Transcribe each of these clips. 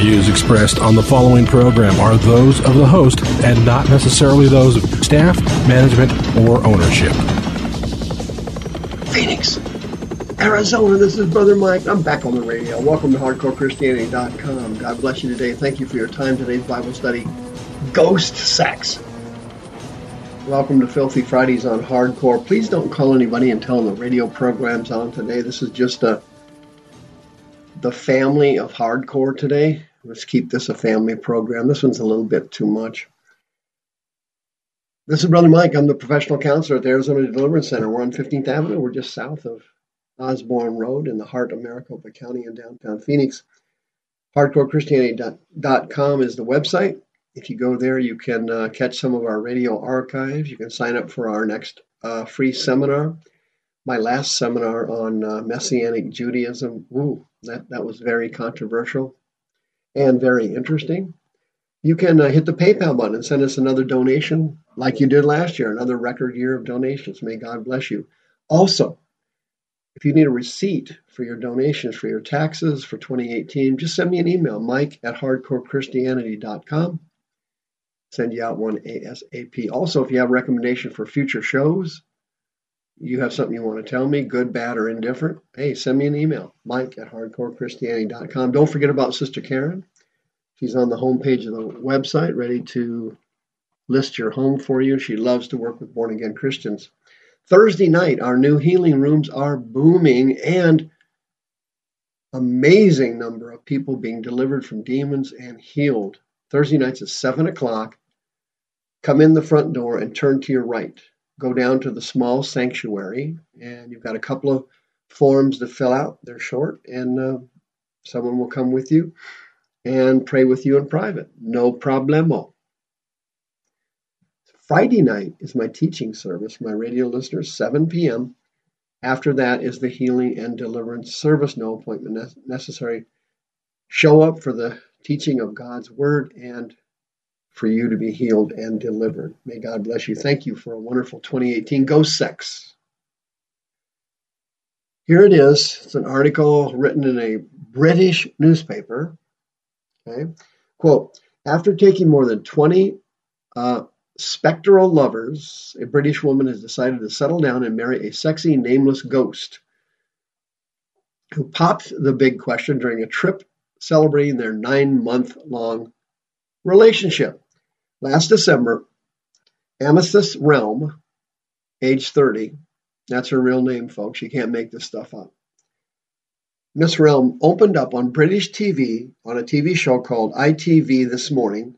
views expressed on the following program are those of the host and not necessarily those of staff, management, or ownership. Phoenix, Arizona, this is Brother Mike. I'm back on the radio. Welcome to HardcoreChristianity.com. God bless you today. Thank you for your time. Today's Bible study Ghost Sex. Welcome to Filthy Fridays on Hardcore. Please don't call anybody and tell them the radio program's on today. This is just a the family of hardcore today. Let's keep this a family program. This one's a little bit too much. This is Brother Mike. I'm the professional counselor at the Arizona Deliverance Center. We're on 15th Avenue. We're just south of Osborne Road in the heart of Maricopa County in downtown Phoenix. HardcoreChristianity.com is the website. If you go there, you can uh, catch some of our radio archives. You can sign up for our next uh, free seminar. My last seminar on uh, Messianic Judaism, woo, that, that was very controversial and very interesting. You can uh, hit the PayPal button and send us another donation like you did last year, another record year of donations. May God bless you. Also, if you need a receipt for your donations, for your taxes for 2018, just send me an email, mike at hardcorechristianity.com. Send you out one ASAP. Also, if you have a recommendation for future shows, you have something you want to tell me, good, bad, or indifferent, hey, send me an email, mike at hardcorechristianity.com. Don't forget about Sister Karen. She's on the homepage of the website, ready to list your home for you. She loves to work with born again Christians. Thursday night, our new healing rooms are booming and amazing number of people being delivered from demons and healed. Thursday nights at 7 o'clock. Come in the front door and turn to your right go down to the small sanctuary, and you've got a couple of forms to fill out. They're short, and uh, someone will come with you and pray with you in private. No problemo. Friday night is my teaching service, my radio listeners, 7 p.m. After that is the healing and deliverance service, no appointment necessary. Show up for the teaching of God's word and for you to be healed and delivered. May God bless you. Thank you for a wonderful 2018. Ghost Sex. Here it is. It's an article written in a British newspaper. Okay. Quote After taking more than 20 uh, spectral lovers, a British woman has decided to settle down and marry a sexy, nameless ghost who popped the big question during a trip celebrating their nine month long relationship. Last December, Amethyst Realm, age 30, that's her real name, folks. You can't make this stuff up. Miss Realm opened up on British TV on a TV show called ITV This Morning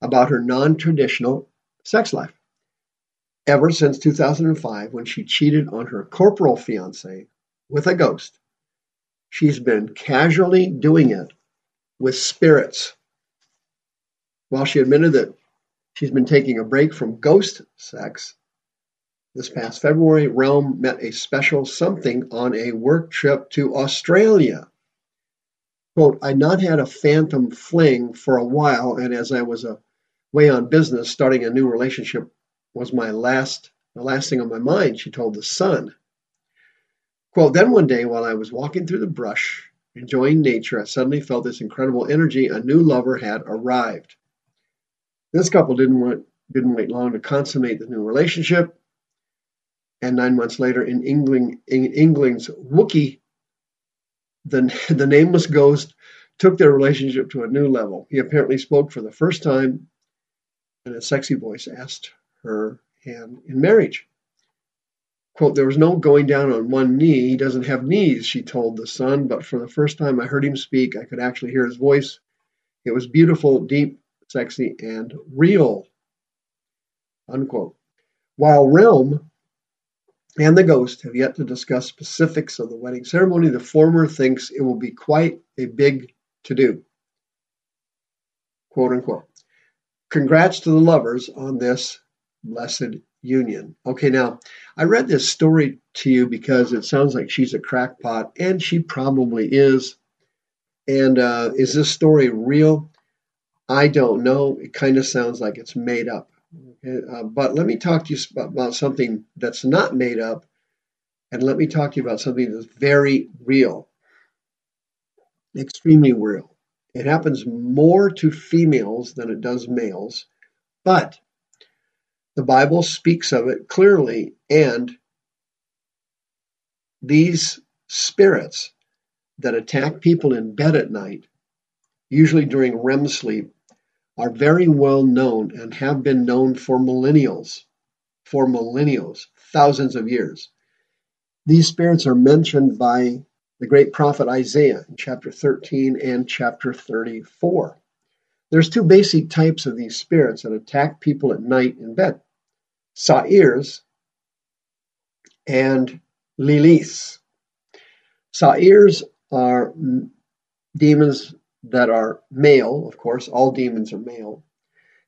about her non traditional sex life. Ever since 2005, when she cheated on her corporal fiance with a ghost, she's been casually doing it with spirits. While she admitted that She's been taking a break from ghost sex. This past February, Realm met a special something on a work trip to Australia. Quote, I'd not had a phantom fling for a while, and as I was away on business, starting a new relationship was my last the last thing on my mind, she told the Sun. Quote, then one day while I was walking through the brush, enjoying nature, I suddenly felt this incredible energy. A new lover had arrived. This couple didn't want, didn't wait long to consummate the new relationship. And nine months later, in England, in England's Wookey, the, the nameless ghost took their relationship to a new level. He apparently spoke for the first time, and a sexy voice asked her hand in marriage. Quote, there was no going down on one knee. He doesn't have knees, she told the Sun, but for the first time I heard him speak. I could actually hear his voice. It was beautiful, deep, sexy, and real. Unquote. While Realm and the ghost have yet to discuss specifics of the wedding ceremony. The former thinks it will be quite a big to do. Quote unquote. Congrats to the lovers on this blessed union. Okay, now I read this story to you because it sounds like she's a crackpot, and she probably is. And uh, is this story real? I don't know. It kind of sounds like it's made up. Uh, but let me talk to you about something that's not made up, and let me talk to you about something that's very real, extremely real. It happens more to females than it does males, but the Bible speaks of it clearly, and these spirits that attack people in bed at night, usually during REM sleep, are very well known and have been known for millennials, for millennials, thousands of years. These spirits are mentioned by the great prophet Isaiah in chapter 13 and chapter 34. There's two basic types of these spirits that attack people at night in bed. Sa'irs and Liliths. Sa'irs are demons that are male, of course, all demons are male,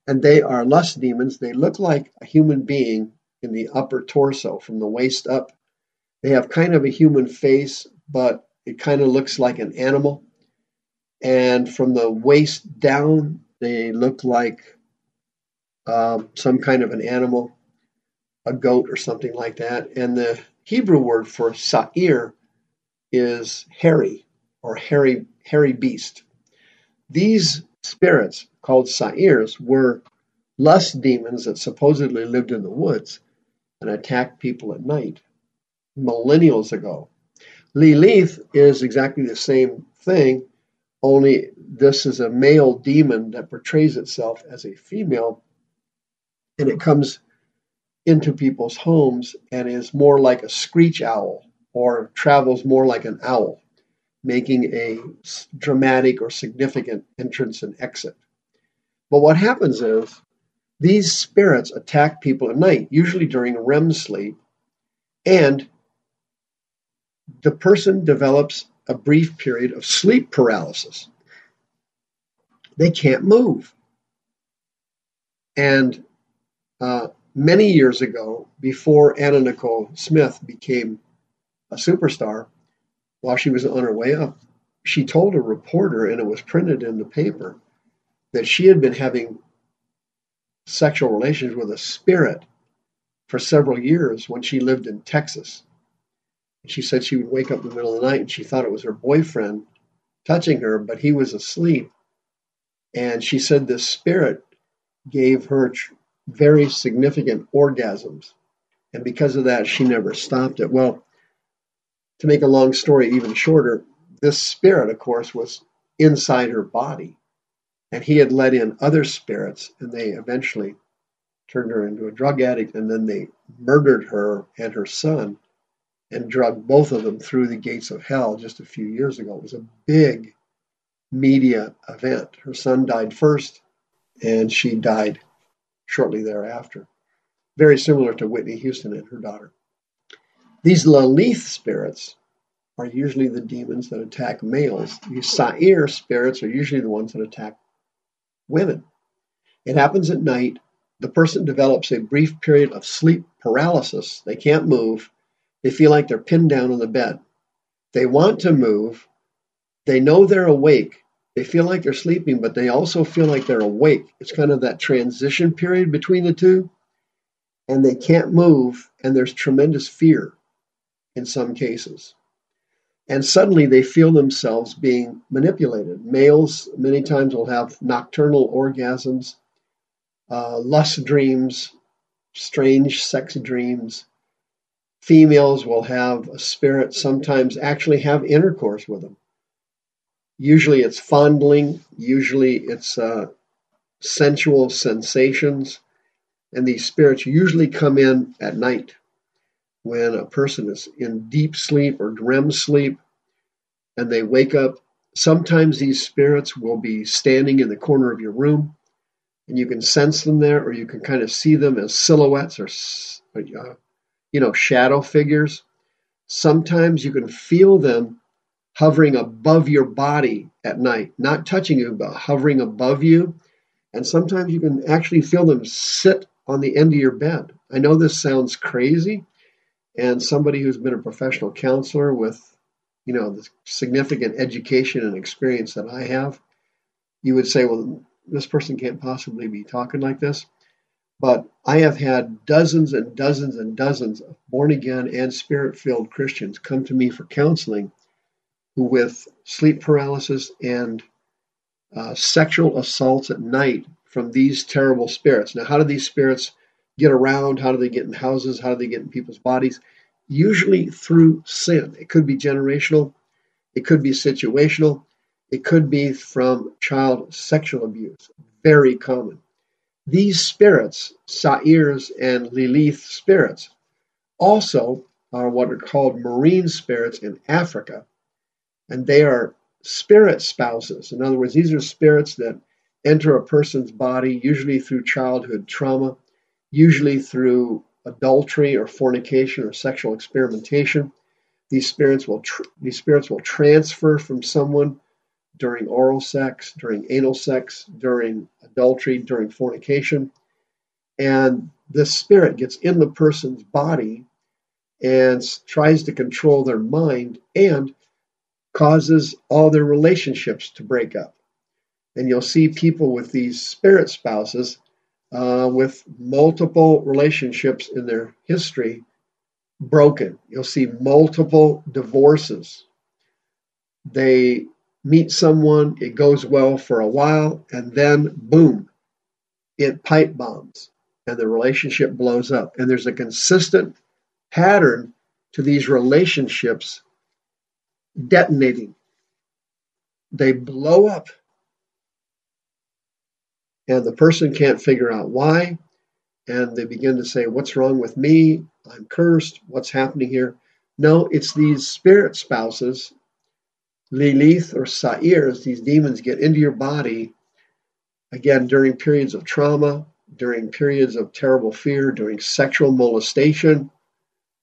and they are lust demons. They look like a human being in the upper torso from the waist up. They have kind of a human face, but it kind of looks like an animal. And from the waist down, they look like um, some kind of an animal a goat or something like that. And the Hebrew word for sa'ir is hairy or hairy, hairy beast. These spirits, called sa'irs, were lust demons that supposedly lived in the woods and attacked people at night millennials ago. Lilith is exactly the same thing, only this is a male demon that portrays itself as a female, and it comes into people's homes and is more like a screech owl or travels more like an owl, making a dramatic or significant entrance and exit. But what happens is these spirits attack people at night, usually during REM sleep, and the person develops a brief period of sleep paralysis. They can't move. And uh, many years ago, before Anna Nicole Smith became a superstar, while she was on her way up, she told a reporter, and it was printed in the paper, that she had been having sexual relations with a spirit for several years when she lived in Texas. She said she would wake up in the middle of the night and she thought it was her boyfriend touching her, but he was asleep. And she said this spirit gave her very significant orgasms. And because of that, she never stopped it. Well, to make a long story even shorter, this spirit, of course, was inside her body. And he had let in other spirits, and they eventually turned her into a drug addict, and then they murdered her and her son and drugged both of them through the gates of hell just a few years ago. It was a big media event. Her son died first, and she died shortly thereafter. Very similar to Whitney Houston and her daughter. These Lalith spirits are usually the demons that attack males. These Sa'ir spirits are usually the ones that attack women. It happens at night. The person develops a brief period of sleep paralysis. They can't move. They feel like they're pinned down on the bed. They want to move. They know they're awake, they feel like they're sleeping, but they also feel like they're awake. It's kind of that transition period between the two. And they can't move, and there's tremendous fear in some cases. And suddenly they feel themselves being manipulated. Males, many times, will have nocturnal orgasms, uh, lust dreams, strange sex dreams. Females will have a spirit, sometimes actually have intercourse with them Usually it's fondling, usually it's uh, sensual sensations, and these spirits usually come in at night when a person is in deep sleep or REM sleep and they wake up. Sometimes these spirits will be standing in the corner of your room and you can sense them there or you can kind of see them as silhouettes or uh, you know, shadow figures. Sometimes you can feel them hovering above your body at night, not touching you, but hovering above you. And sometimes you can actually feel them sit on the end of your bed. I know this sounds crazy, and somebody who's been a professional counselor with, you know, the significant education and experience that I have, you would say, well, this person can't possibly be talking like this. But I have had dozens and dozens and dozens of born again and spirit filled Christians come to me for counseling with sleep paralysis and uh, sexual assaults at night from these terrible spirits. Now, how do these spirits get around? How do they get in houses? How do they get in people's bodies? Usually through sin. It could be generational, it could be situational, it could be from child sexual abuse. Very common. These spirits, Sa'irs and Lilith spirits, also are what are called marine spirits in Africa, and they are spirit spouses. In other words, these are spirits that enter a person's body, usually through childhood trauma, usually through adultery or fornication or sexual experimentation. These spirits will tr- these spirits will transfer from someone during oral sex, during anal sex, during adultery, during fornication. And this spirit gets in the person's body and tries to control their mind and causes all their relationships to break up. And you'll see people with these spirit spouses Uh, with multiple relationships in their history broken. You'll see multiple divorces. They meet someone, it goes well for a while, and then boom, it pipe bombs and the relationship blows up. And there's a consistent pattern to these relationships detonating. They blow up, and the person can't figure out why. And they begin to say, What's wrong with me? I'm cursed. What's happening here? No, it's these spirit spouses Lilith or Sa'irs, these demons get into your body again during periods of trauma, during periods of terrible fear, during sexual molestation,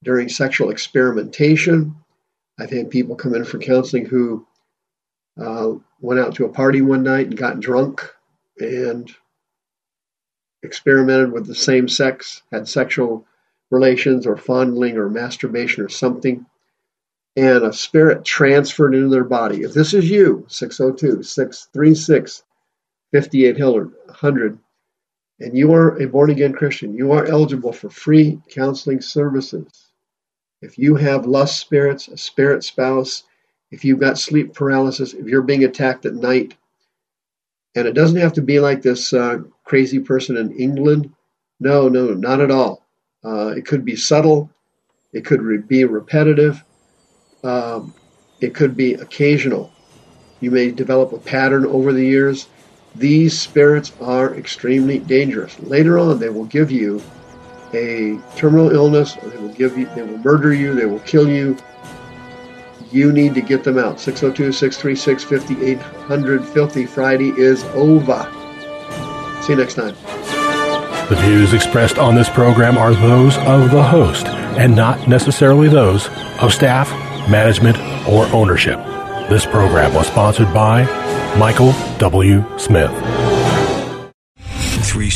during sexual experimentation. I've had people come in for counseling who uh, went out to a party one night and got drunk and experimented with the same sex, had sexual relations or fondling or masturbation or something and a spirit transferred into their body. If this is you, 602 636 5800, and you are a born again Christian, you are eligible for free counseling services. If you have lust spirits, a spirit spouse, if you've got sleep paralysis, if you're being attacked at night, and it doesn't have to be like this uh, crazy person in England. No, no, not at all. Uh, it could be subtle, it could re- be repetitive um, it could be occasional. You may develop a pattern over the years. These spirits are extremely dangerous. Later on, they will give you a terminal illness, or they will give you, they will murder you, they will kill you. You need to get them out. 602 636 5800. Filthy Friday is over. See you next time. The views expressed on this program are those of the host and not necessarily those of staff management, or ownership. This program was sponsored by Michael W. Smith.